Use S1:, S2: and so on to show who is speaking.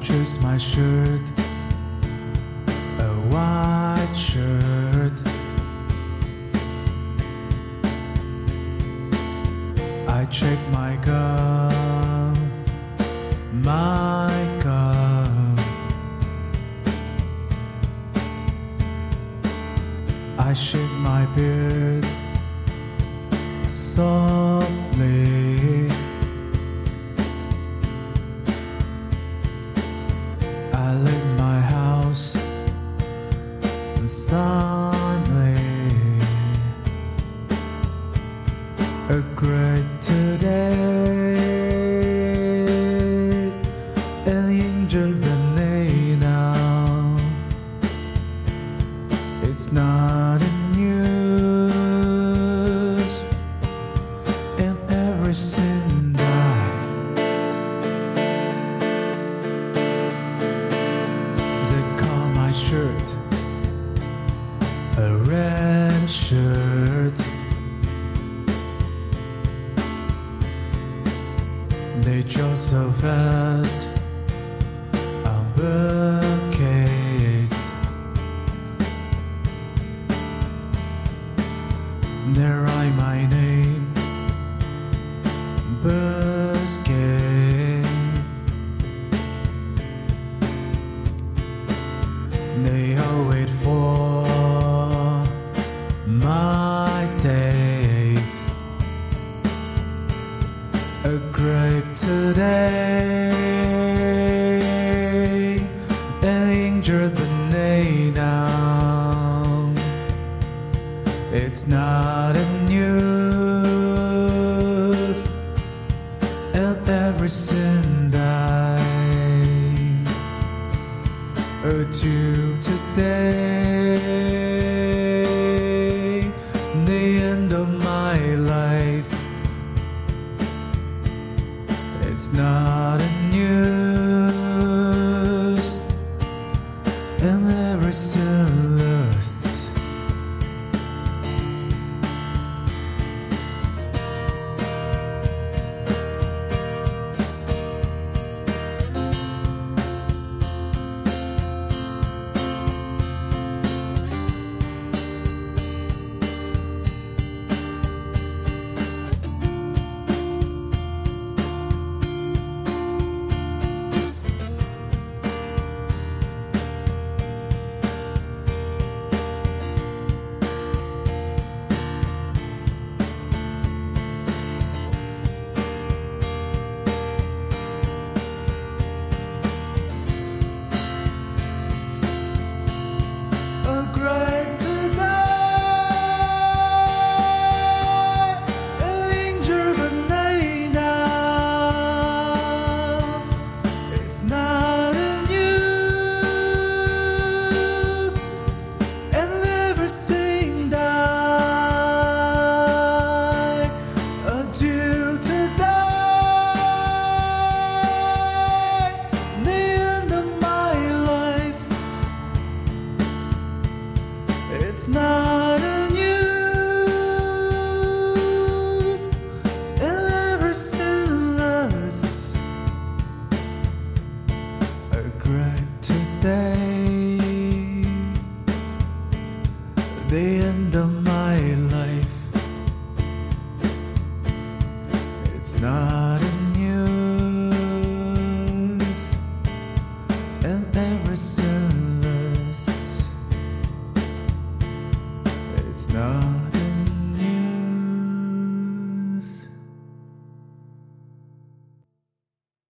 S1: just my shirt, a white shirt. I check my gun, my gun. I shake my beard softly. A great today and angel banana. It's not So fast on buckets. They write my name, Puskin. day, the end of my life. It's not a new. It's not a news, and every still It's not.